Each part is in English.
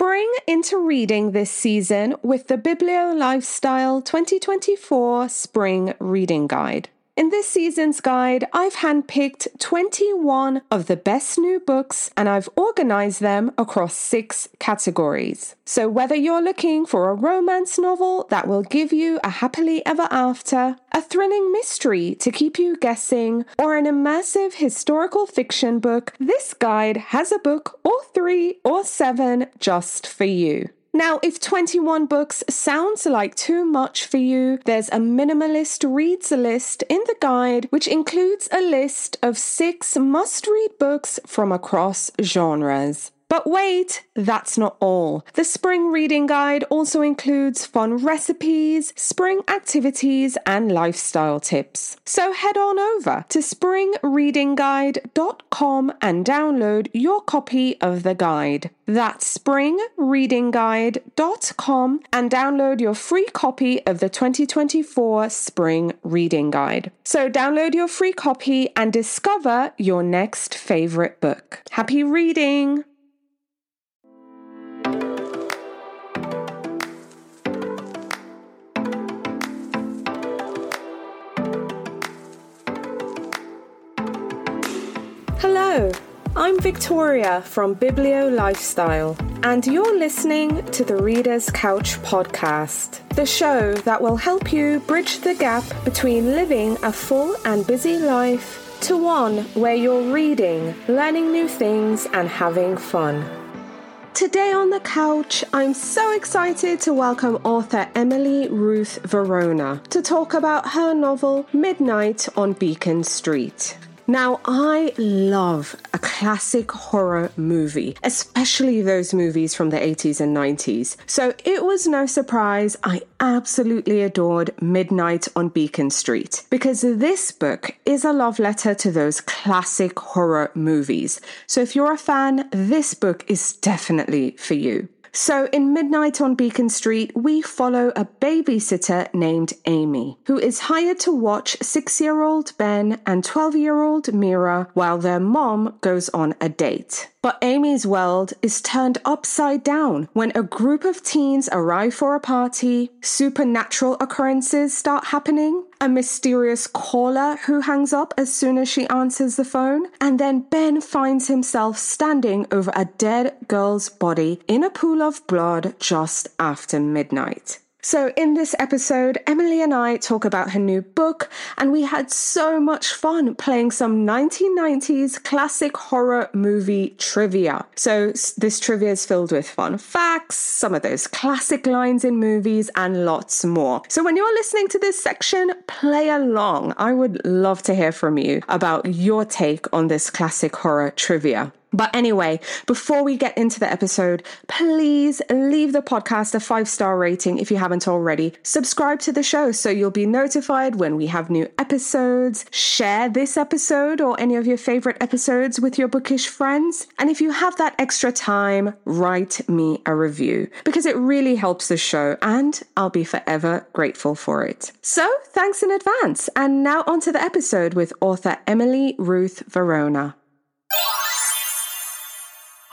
spring into reading this season with the Biblio Lifestyle 2024 Spring Reading Guide. In this season's guide, I've handpicked 21 of the best new books and I've organized them across six categories. So, whether you're looking for a romance novel that will give you a happily ever after, a thrilling mystery to keep you guessing, or an immersive historical fiction book, this guide has a book or three or seven just for you. Now, if 21 books sounds like too much for you, there's a minimalist reads list in the guide, which includes a list of six must read books from across genres. But wait, that's not all. The spring reading guide also includes fun recipes, spring activities, and lifestyle tips. So head on over to springreadingguide.com and download your copy of the guide. That's springreadingguide.com and download your free copy of the 2024 Spring Reading Guide. So download your free copy and discover your next favorite book. Happy reading! I'm Victoria from Biblio Lifestyle, and you're listening to the Reader's Couch podcast, the show that will help you bridge the gap between living a full and busy life to one where you're reading, learning new things, and having fun. Today on the couch, I'm so excited to welcome author Emily Ruth Verona to talk about her novel Midnight on Beacon Street. Now, I love a classic horror movie, especially those movies from the 80s and 90s. So it was no surprise I absolutely adored Midnight on Beacon Street because this book is a love letter to those classic horror movies. So if you're a fan, this book is definitely for you. So, in Midnight on Beacon Street, we follow a babysitter named Amy, who is hired to watch six year old Ben and 12 year old Mira while their mom goes on a date. But Amy's world is turned upside down when a group of teens arrive for a party, supernatural occurrences start happening, a mysterious caller who hangs up as soon as she answers the phone, and then Ben finds himself standing over a dead girl's body in a pool of blood just after midnight. So, in this episode, Emily and I talk about her new book, and we had so much fun playing some 1990s classic horror movie trivia. So, this trivia is filled with fun facts, some of those classic lines in movies, and lots more. So, when you're listening to this section, play along. I would love to hear from you about your take on this classic horror trivia. But anyway, before we get into the episode, please leave the podcast a five star rating if you haven't already. Subscribe to the show so you'll be notified when we have new episodes. Share this episode or any of your favorite episodes with your bookish friends. And if you have that extra time, write me a review because it really helps the show and I'll be forever grateful for it. So thanks in advance. And now on to the episode with author Emily Ruth Verona.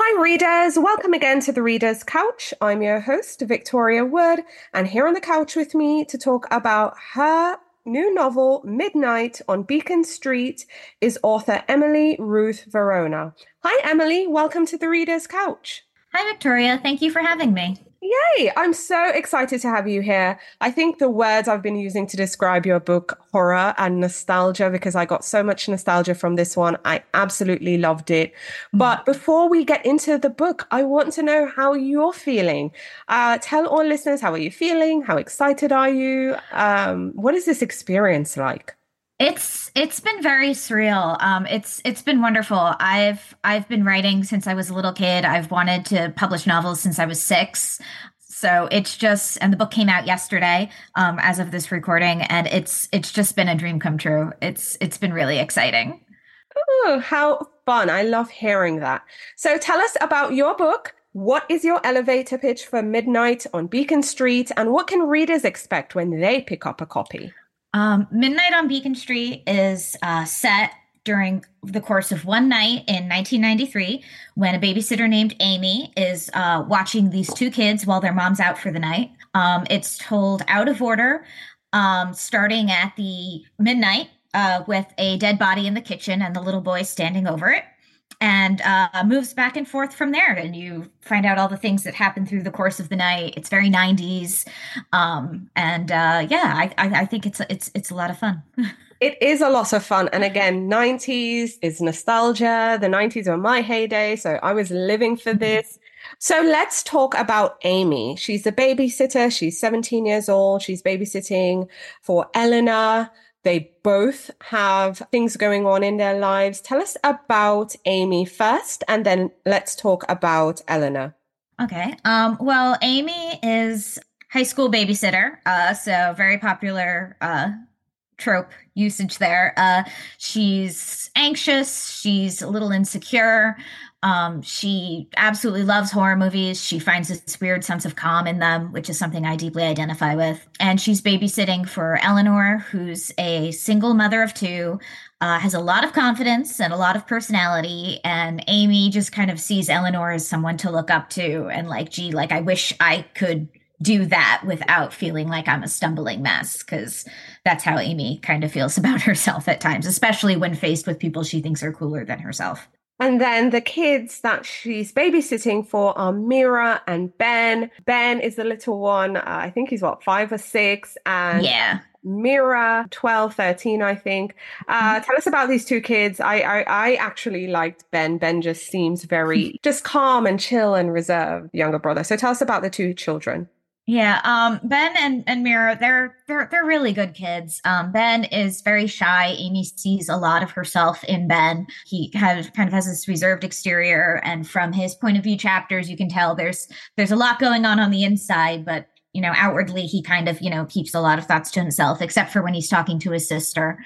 Hi, readers. Welcome again to the Reader's Couch. I'm your host, Victoria Wood, and here on the couch with me to talk about her new novel, Midnight on Beacon Street, is author Emily Ruth Verona. Hi, Emily. Welcome to the Reader's Couch. Hi, Victoria. Thank you for having me. Yay! I'm so excited to have you here. I think the words I've been using to describe your book, horror and nostalgia, because I got so much nostalgia from this one. I absolutely loved it. Mm-hmm. But before we get into the book, I want to know how you're feeling. Uh, tell all listeners how are you feeling? How excited are you? Um, what is this experience like? It's it's been very surreal. Um, it's it's been wonderful. I've I've been writing since I was a little kid. I've wanted to publish novels since I was six. So it's just and the book came out yesterday um, as of this recording, and it's it's just been a dream come true. It's it's been really exciting. Oh, how fun! I love hearing that. So tell us about your book. What is your elevator pitch for Midnight on Beacon Street, and what can readers expect when they pick up a copy? Um, Midnight on Beacon Street is uh, set during the course of one night in 1993 when a babysitter named Amy is uh, watching these two kids while their mom's out for the night. Um, it's told out of order, um, starting at the midnight uh, with a dead body in the kitchen and the little boy standing over it and uh, moves back and forth from there. And you find out all the things that happen through the course of the night. It's very 90s, um, and uh, yeah, I, I, I, think it's it's it's a lot of fun. it is a lot of fun, and again, 90s is nostalgia. The 90s were my heyday, so I was living for mm-hmm. this. So let's talk about Amy. She's a babysitter. She's 17 years old. She's babysitting for Eleanor. They both have things going on in their lives. Tell us about Amy first, and then let's talk about Eleanor. Okay. Um, well, Amy is high school babysitter, uh, so very popular uh, trope usage there. Uh, she's anxious. She's a little insecure. Um, she absolutely loves horror movies. She finds this weird sense of calm in them, which is something I deeply identify with. And she's babysitting for Eleanor, who's a single mother of two, uh, has a lot of confidence and a lot of personality. And Amy just kind of sees Eleanor as someone to look up to and like, gee, like, I wish I could do that without feeling like I'm a stumbling mess because that's how Amy kind of feels about herself at times, especially when faced with people she thinks are cooler than herself. And then the kids that she's babysitting for are Mira and Ben. Ben is the little one. Uh, I think he's what, five or six? And yeah. Mira, 12, 13, I think. Uh, mm-hmm. Tell us about these two kids. I, I, I actually liked Ben. Ben just seems very just calm and chill and reserved, younger brother. So tell us about the two children. Yeah, um, Ben and, and Mira, they're they're they're really good kids. Um, ben is very shy. Amy sees a lot of herself in Ben. He of kind of has this reserved exterior, and from his point of view chapters, you can tell there's there's a lot going on on the inside, but you know outwardly he kind of you know keeps a lot of thoughts to himself, except for when he's talking to his sister.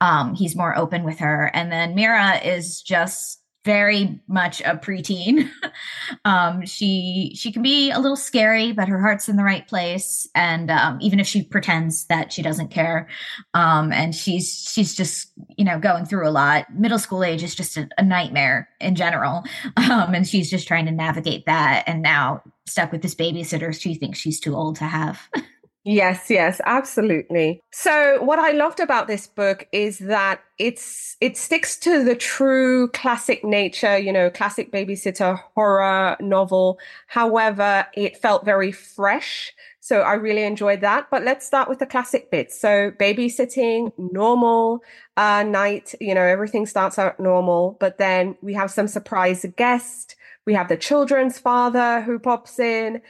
Um, he's more open with her, and then Mira is just very much a preteen. um, she she can be a little scary, but her heart's in the right place. And um, even if she pretends that she doesn't care, um, and she's she's just you know going through a lot. Middle school age is just a, a nightmare in general, um, and she's just trying to navigate that. And now stuck with this babysitter she thinks she's too old to have. Yes, yes, absolutely. So what I loved about this book is that it's it sticks to the true classic nature, you know, classic babysitter horror novel. However, it felt very fresh. So I really enjoyed that. But let's start with the classic bits. So babysitting, normal uh, night, you know, everything starts out normal, but then we have some surprise guest we have the children's father who pops in,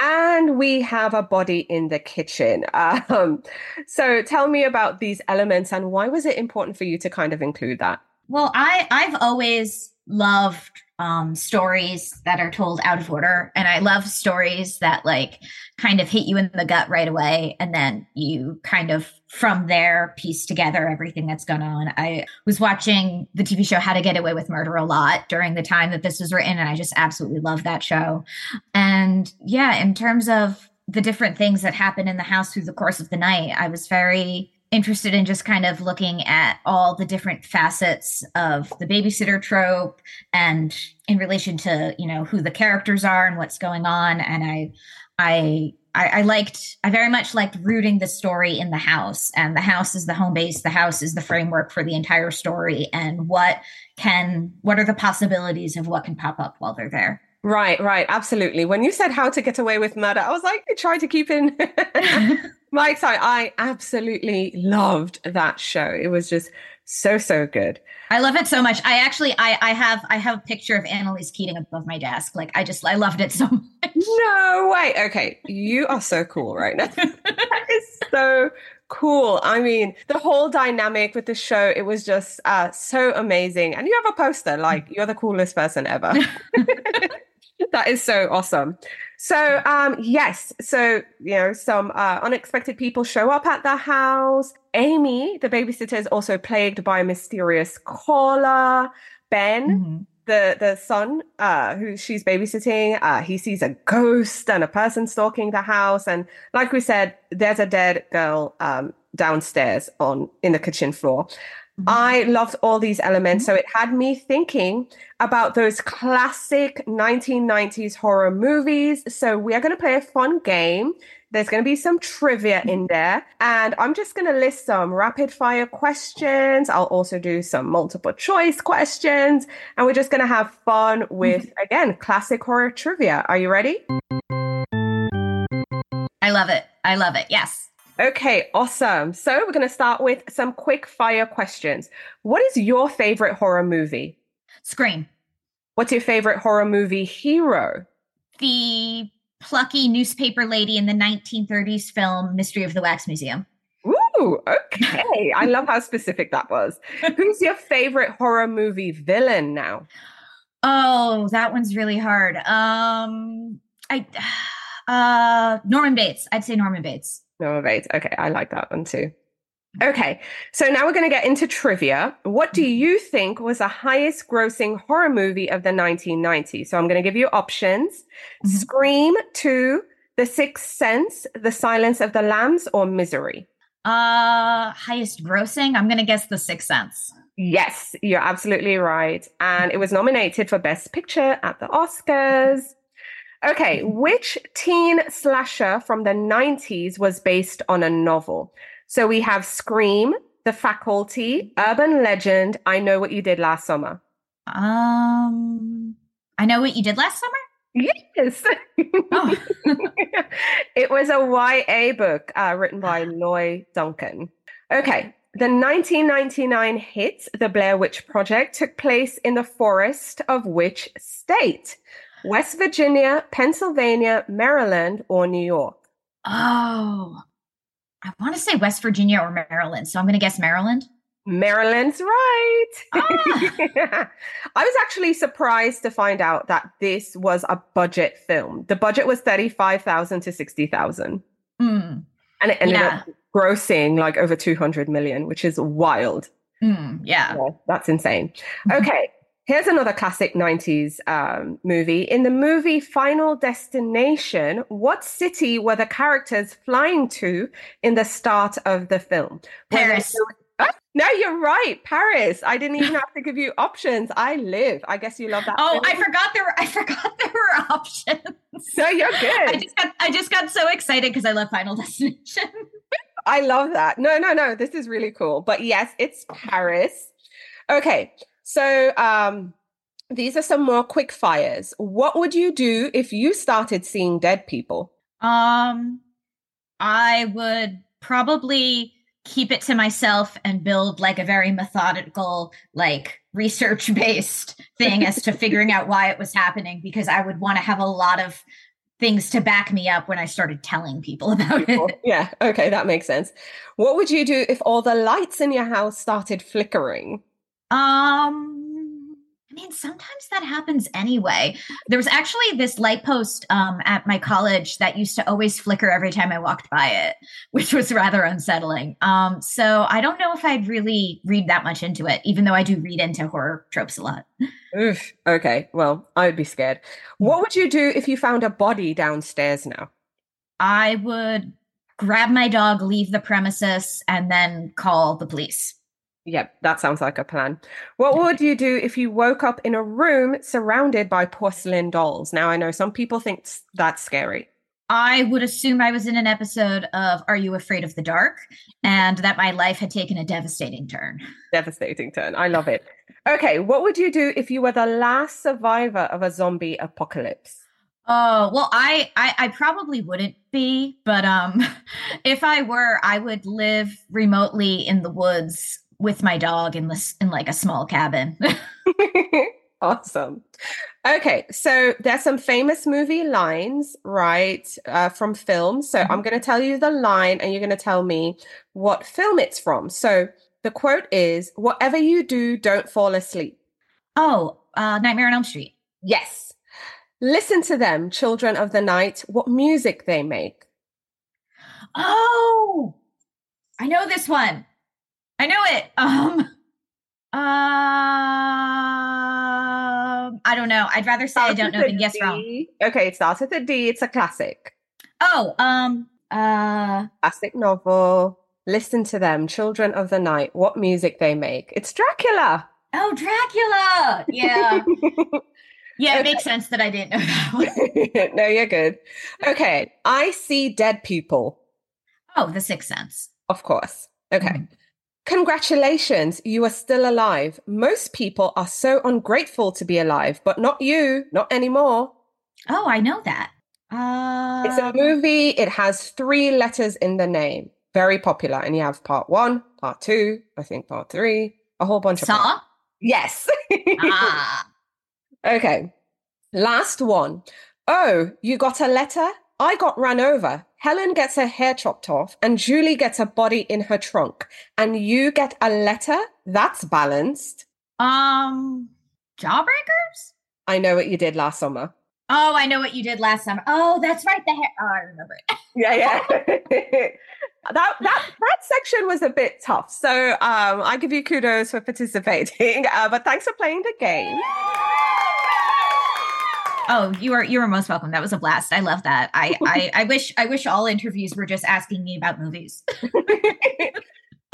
and we have a body in the kitchen. Um, so tell me about these elements and why was it important for you to kind of include that? Well, I I've always loved um, stories that are told out of order. And I love stories that like kind of hit you in the gut right away. And then you kind of from there piece together everything that's gone on. I was watching the TV show How to Get Away with Murder a lot during the time that this was written. And I just absolutely love that show. And yeah, in terms of the different things that happen in the house through the course of the night, I was very interested in just kind of looking at all the different facets of the babysitter trope and in relation to you know who the characters are and what's going on and i i I, liked, I very much liked rooting the story in the house, and the house is the home base. The house is the framework for the entire story, and what can, what are the possibilities of what can pop up while they're there. Right, right, absolutely. When you said how to get away with murder, I was like, try to keep in my side. I absolutely loved that show. It was just so so good. I love it so much. I actually, I, I have, I have a picture of Annalise Keating above my desk. Like, I just, I loved it so much. No way. Okay, you are so cool right now. that is so cool. I mean, the whole dynamic with the show, it was just uh, so amazing. And you have a poster, like you're the coolest person ever. that is so awesome. So, um, yes, so you know, some uh, unexpected people show up at the house. Amy, the babysitter, is also plagued by a mysterious caller. Ben, mm-hmm. the the son, uh, who she's babysitting, uh, he sees a ghost and a person stalking the house. And like we said, there's a dead girl um, downstairs on in the kitchen floor. Mm-hmm. I loved all these elements. Mm-hmm. So it had me thinking about those classic 1990s horror movies. So we are going to play a fun game. There's going to be some trivia in mm-hmm. there. And I'm just going to list some rapid fire questions. I'll also do some multiple choice questions. And we're just going to have fun with, again, classic horror trivia. Are you ready? I love it. I love it. Yes. Okay, awesome. So we're going to start with some quick fire questions. What is your favorite horror movie? Scream. What's your favorite horror movie hero? The plucky newspaper lady in the 1930s film Mystery of the Wax Museum. Ooh, okay. I love how specific that was. Who's your favorite horror movie villain now? Oh, that one's really hard. Um I uh Norman Bates. I'd say Norman Bates. Okay, I like that one too. Okay, so now we're going to get into trivia. What do mm-hmm. you think was the highest grossing horror movie of the 1990s? So I'm going to give you options mm-hmm. Scream 2, The Sixth Sense, The Silence of the Lambs, or Misery? Uh, highest grossing? I'm going to guess The Sixth Sense. Yes, you're absolutely right. And it was nominated for Best Picture at the Oscars. Okay, which teen slasher from the 90s was based on a novel? So we have Scream, The Faculty, Urban Legend, I Know What You Did Last Summer. Um, I Know What You Did Last Summer? Yes. Oh. it was a YA book uh, written by Lois Duncan. Okay. The 1999 hit, The Blair Witch Project, took place in the forest of which state? West Virginia, Pennsylvania, Maryland, or New York? Oh, I want to say West Virginia or Maryland. So I'm going to guess Maryland. Maryland's right. Ah. I was actually surprised to find out that this was a budget film. The budget was 35,000 to 60,000. Mm. And it ended yeah. up grossing like over 200 million, which is wild. Mm, yeah. yeah. That's insane. Mm-hmm. Okay. Here's another classic 90s um, movie. In the movie Final Destination, what city were the characters flying to in the start of the film? Paris. Oh, no, you're right. Paris. I didn't even have to give you options. I live. I guess you love that. Oh, film. I forgot there were I forgot there were options. No, you're good. I just got I just got so excited because I love Final Destination. I love that. No, no, no. This is really cool. But yes, it's Paris. Okay. So um, these are some more quick fires. What would you do if you started seeing dead people? Um, I would probably keep it to myself and build like a very methodical, like research based thing as to figuring out why it was happening because I would want to have a lot of things to back me up when I started telling people about it. Yeah, okay, that makes sense. What would you do if all the lights in your house started flickering? Um, I mean, sometimes that happens anyway. There was actually this light post um, at my college that used to always flicker every time I walked by it, which was rather unsettling. Um, so I don't know if I'd really read that much into it, even though I do read into horror tropes a lot. Oof. Okay. Well, I would be scared. What would you do if you found a body downstairs now? I would grab my dog, leave the premises, and then call the police. Yep, that sounds like a plan. What would you do if you woke up in a room surrounded by porcelain dolls? Now, I know some people think that's scary. I would assume I was in an episode of Are You Afraid of the Dark and that my life had taken a devastating turn. Devastating turn. I love it. Okay, what would you do if you were the last survivor of a zombie apocalypse? Oh, well, I, I I probably wouldn't be, but um if I were, I would live remotely in the woods with my dog in this in like a small cabin. awesome. Okay, so there's some famous movie lines, right, uh, from films. So mm-hmm. I'm going to tell you the line, and you're going to tell me what film it's from. So the quote is, "Whatever you do, don't fall asleep." Oh, uh, Nightmare on Elm Street. Yes. Listen to them, children of the night. What music they make. Oh, I know this one. I know it. Um, um, I don't know. I'd rather say I don't know than guess wrong. Okay, it starts with a D. It's a classic. Oh, um, uh, classic novel. Listen to them, children of the night, what music they make. It's Dracula. Oh, Dracula. Yeah. yeah, it makes sense that I didn't know that no, you're good. Okay. I see dead people. Oh, The Sixth Sense. Of course. Okay. Mm-hmm. Congratulations, you are still alive. Most people are so ungrateful to be alive, but not you, not anymore. Oh, I know that. Uh... It's a movie. It has three letters in the name. Very popular. And you have part one, part two, I think part three, a whole bunch of. Saw? Parts. Yes. ah. Okay. Last one. Oh, you got a letter? I got run over. Helen gets her hair chopped off and Julie gets a body in her trunk. And you get a letter? That's balanced. Um, Jawbreakers? I know what you did last summer. Oh, I know what you did last summer. Oh, that's right. The hair. Oh, I remember it. yeah, yeah. that that that section was a bit tough. So um, I give you kudos for participating. Uh, but thanks for playing the game. Oh, you are you are most welcome. That was a blast. I love that. I I, I wish I wish all interviews were just asking me about movies.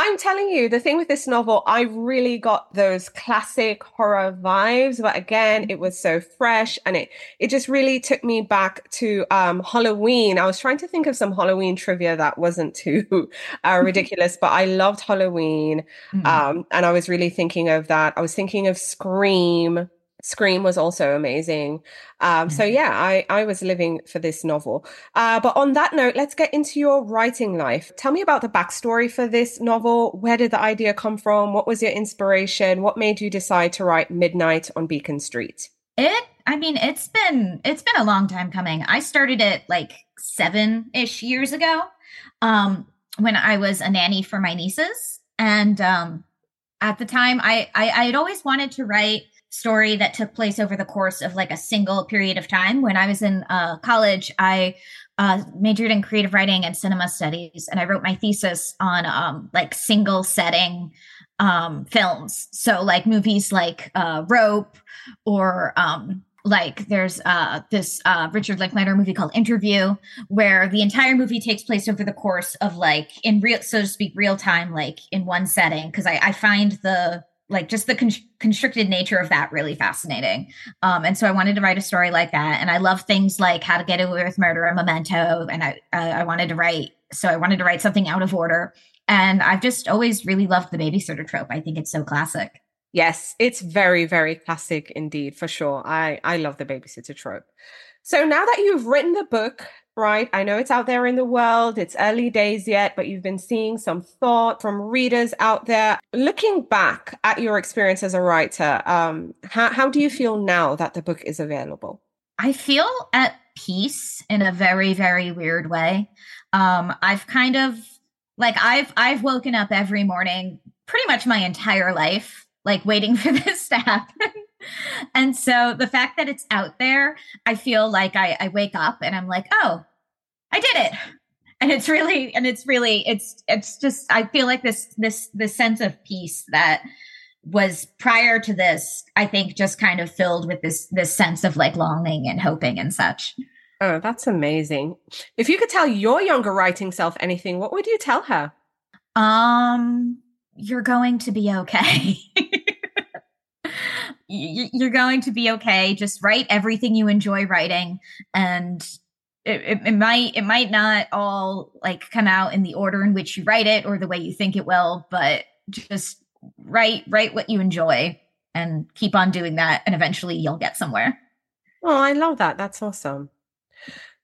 I'm telling you, the thing with this novel, I really got those classic horror vibes, but again, it was so fresh and it it just really took me back to um, Halloween. I was trying to think of some Halloween trivia that wasn't too uh, ridiculous, but I loved Halloween, mm-hmm. um, and I was really thinking of that. I was thinking of Scream. Scream was also amazing. Um, so mm-hmm. yeah, I, I was living for this novel. Uh, but on that note, let's get into your writing life. Tell me about the backstory for this novel. Where did the idea come from? What was your inspiration? What made you decide to write Midnight on Beacon Street? It, I mean, it's been it's been a long time coming. I started it like seven ish years ago, um, when I was a nanny for my nieces, and um, at the time, I, I I had always wanted to write story that took place over the course of like a single period of time. When I was in uh, college, I uh, majored in creative writing and cinema studies, and I wrote my thesis on um, like single setting um, films. So like movies like uh, Rope or um, like there's uh this uh Richard Linklater movie called Interview where the entire movie takes place over the course of like in real so to speak real time like in one setting because I, I find the like just the con- constricted nature of that really fascinating. Um, and so I wanted to write a story like that. And I love things like How to Get Away with Murder and Memento. And I uh, I wanted to write so I wanted to write something out of order. And I've just always really loved the babysitter trope. I think it's so classic. Yes, it's very very classic indeed for sure. I I love the babysitter trope. So now that you've written the book, right? I know it's out there in the world. It's early days yet, but you've been seeing some thought from readers out there. Looking back at your experience as a writer, um, how, how do you feel now that the book is available? I feel at peace in a very, very weird way. Um, I've kind of like I've I've woken up every morning pretty much my entire life, like waiting for this to happen and so the fact that it's out there, I feel like I, I wake up and I'm like, oh, I did it. And it's really, and it's really, it's, it's just, I feel like this, this, this sense of peace that was prior to this, I think just kind of filled with this, this sense of like longing and hoping and such. Oh, that's amazing. If you could tell your younger writing self anything, what would you tell her? Um, you're going to be okay. you're going to be okay. Just write everything you enjoy writing, and it, it, it, might it might not all like come out in the order in which you write it or the way you think it will, but just write write what you enjoy and keep on doing that, and eventually you'll get somewhere. Oh, I love that. That's awesome.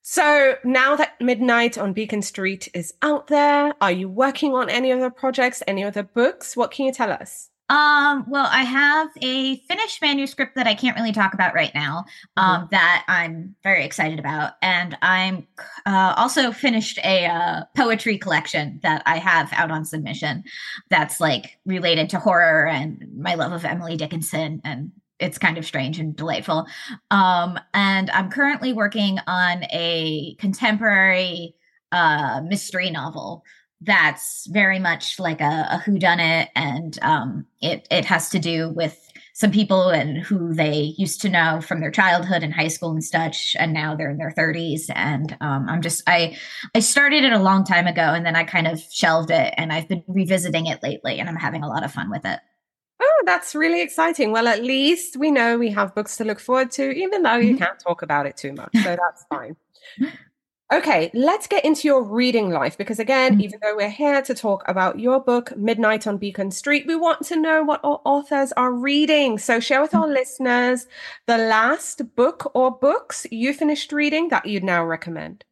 So now that Midnight on Beacon Street is out there, are you working on any other projects, any other books? What can you tell us? Um, well, I have a finished manuscript that I can't really talk about right now, um, mm-hmm. that I'm very excited about. And I'm uh, also finished a uh, poetry collection that I have out on submission that's like related to horror and my love of Emily Dickinson. And it's kind of strange and delightful. Um, and I'm currently working on a contemporary uh, mystery novel that's very much like a, a whodunit, and um, it it has to do with some people and who they used to know from their childhood and high school and such and now they're in their 30s and um, i'm just i i started it a long time ago and then i kind of shelved it and i've been revisiting it lately and i'm having a lot of fun with it Oh, that's really exciting. Well, at least we know we have books to look forward to, even though you mm-hmm. can't talk about it too much. So that's fine. Okay, let's get into your reading life because, again, mm-hmm. even though we're here to talk about your book, Midnight on Beacon Street, we want to know what our authors are reading. So, share with our mm-hmm. listeners the last book or books you finished reading that you'd now recommend.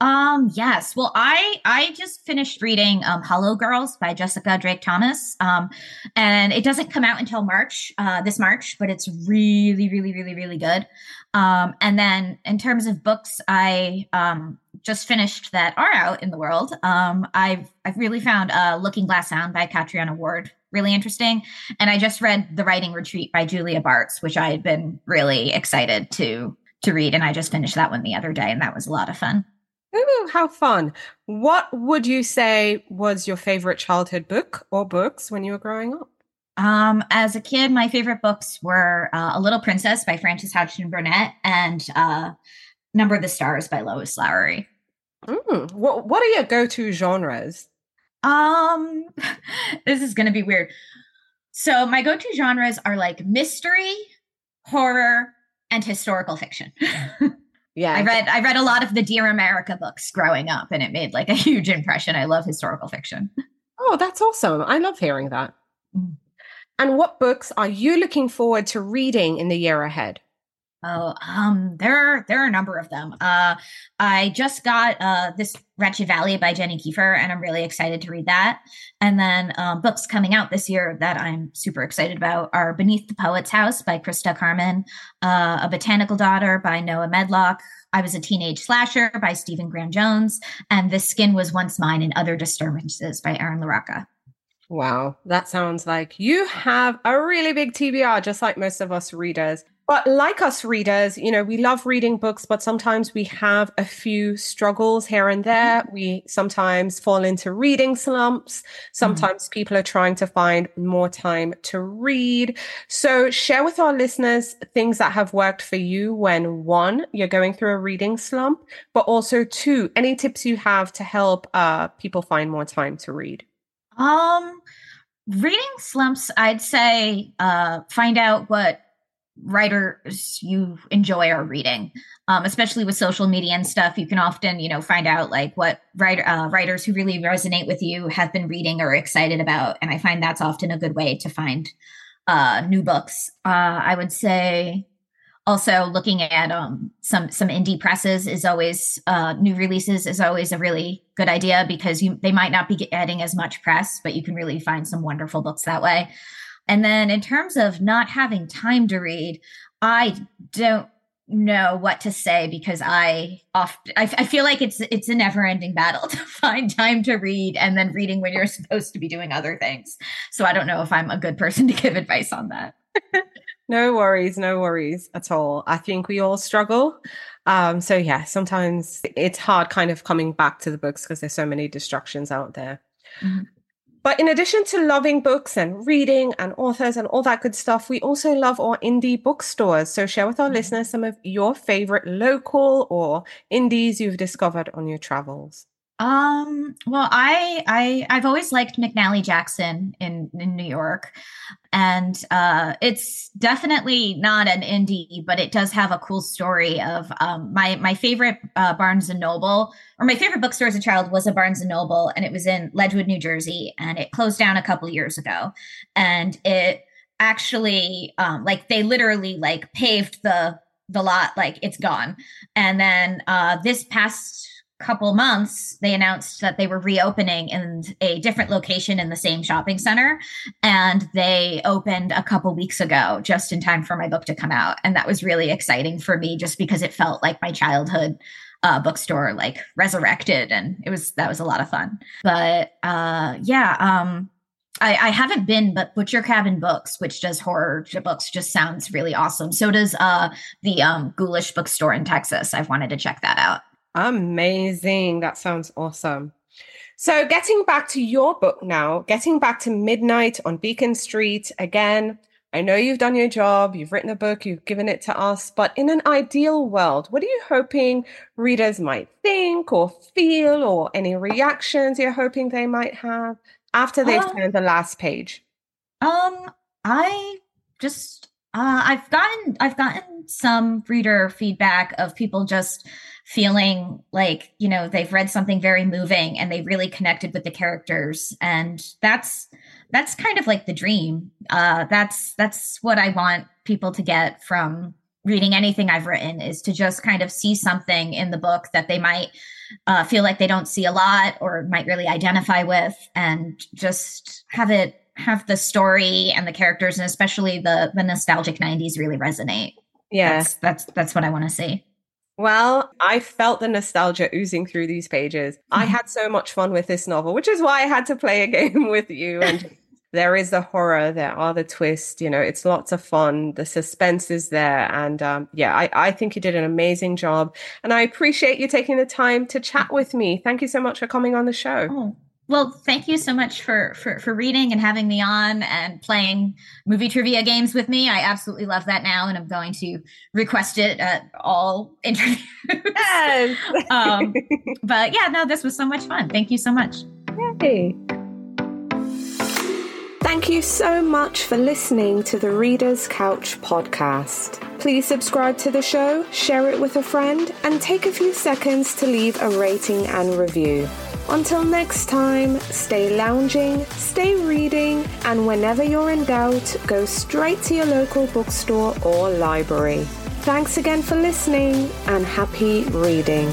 Um, yes. Well, I I just finished reading um Hollow Girls by Jessica Drake Thomas. Um, and it doesn't come out until March, uh, this March, but it's really, really, really, really good. Um, and then in terms of books, I um just finished that are out in the world. Um, I've I've really found uh Looking Glass Sound by Catriona Ward really interesting. And I just read The Writing Retreat by Julia Bartz, which I had been really excited to to read. And I just finished that one the other day, and that was a lot of fun. Ooh, how fun. What would you say was your favorite childhood book or books when you were growing up? Um, as a kid, my favorite books were uh, A Little Princess by Frances Hodgson Burnett and uh, Number of the Stars by Lois Lowry. Mm, what What are your go to genres? Um, this is going to be weird. So my go to genres are like mystery, horror, and historical fiction. yeah. I read I read a lot of the Dear America books growing up and it made like a huge impression. I love historical fiction. Oh, that's awesome. I love hearing that. Mm. And what books are you looking forward to reading in the year ahead? Oh, um, there are there are a number of them. Uh, I just got uh this Wretched Valley by Jenny Kiefer, and I'm really excited to read that. And then um, books coming out this year that I'm super excited about are Beneath the Poet's House by Christa Carmen, uh, A Botanical Daughter by Noah Medlock. I was a teenage slasher by Stephen Graham Jones, and This Skin Was Once Mine and Other Disturbances by Aaron LaRocca. Wow, that sounds like you have a really big TBR, just like most of us readers. But like us readers, you know, we love reading books, but sometimes we have a few struggles here and there. Mm-hmm. We sometimes fall into reading slumps. Sometimes mm-hmm. people are trying to find more time to read. So share with our listeners things that have worked for you when one, you're going through a reading slump, but also two, any tips you have to help uh, people find more time to read. Um, reading slumps, I'd say uh, find out what writers you enjoy are reading. Um, especially with social media and stuff you can often you know find out like what writer, uh, writers who really resonate with you have been reading or excited about and i find that's often a good way to find uh, new books. Uh, i would say also looking at um, some some indie presses is always uh, new releases is always a really good idea because you they might not be getting as much press but you can really find some wonderful books that way and then in terms of not having time to read, I don't know what to say because I often I, I feel like it's it's a never ending battle to find time to read and then reading when you're supposed to be doing other things. So I don't know if I'm a good person to give advice on that. no worries, no worries at all. I think we all struggle. Um, so yeah, sometimes it's hard kind of coming back to the books because there's so many distractions out there. Mm-hmm. But in addition to loving books and reading and authors and all that good stuff, we also love our indie bookstores. So share with our mm-hmm. listeners some of your favorite local or indies you've discovered on your travels. Um, well, I I I've always liked McNally Jackson in in New York, and uh, it's definitely not an indie, but it does have a cool story of um, my my favorite uh, Barnes and Noble or my favorite bookstore as a child was a Barnes and Noble, and it was in Ledgewood, New Jersey, and it closed down a couple years ago, and it actually um, like they literally like paved the the lot like it's gone, and then uh, this past couple months they announced that they were reopening in a different location in the same shopping center and they opened a couple weeks ago just in time for my book to come out and that was really exciting for me just because it felt like my childhood uh, bookstore like resurrected and it was that was a lot of fun but uh yeah um I, I haven't been, but Butcher Cabin Books, which does horror books, just sounds really awesome. So does uh, the um, Ghoulish Bookstore in Texas. I've wanted to check that out. Amazing. That sounds awesome. So, getting back to your book now, getting back to Midnight on Beacon Street again, I know you've done your job, you've written a book, you've given it to us, but in an ideal world, what are you hoping readers might think or feel, or any reactions you're hoping they might have after they've um, turned the last page? Um, I just uh, I've gotten I've gotten some reader feedback of people just feeling like you know they've read something very moving and they really connected with the characters and that's that's kind of like the dream. Uh, that's that's what I want people to get from reading anything I've written is to just kind of see something in the book that they might uh, feel like they don't see a lot or might really identify with, and just have it have the story and the characters and especially the the nostalgic 90s really resonate. Yeah, that's that's, that's what I want to see. Well, I felt the nostalgia oozing through these pages. Mm-hmm. I had so much fun with this novel, which is why I had to play a game with you. And there is the horror, there are the twists, you know, it's lots of fun. The suspense is there. And um, yeah, I, I think you did an amazing job. And I appreciate you taking the time to chat with me. Thank you so much for coming on the show. Oh, well, thank you so much for, for for reading and having me on and playing movie trivia games with me. I absolutely love that now, and I'm going to request it at all interviews. Yes. um, but yeah, no, this was so much fun. Thank you so much. Yay. Thank you so much for listening to the Reader's Couch podcast. Please subscribe to the show, share it with a friend, and take a few seconds to leave a rating and review. Until next time, stay lounging, stay reading, and whenever you're in doubt, go straight to your local bookstore or library. Thanks again for listening and happy reading.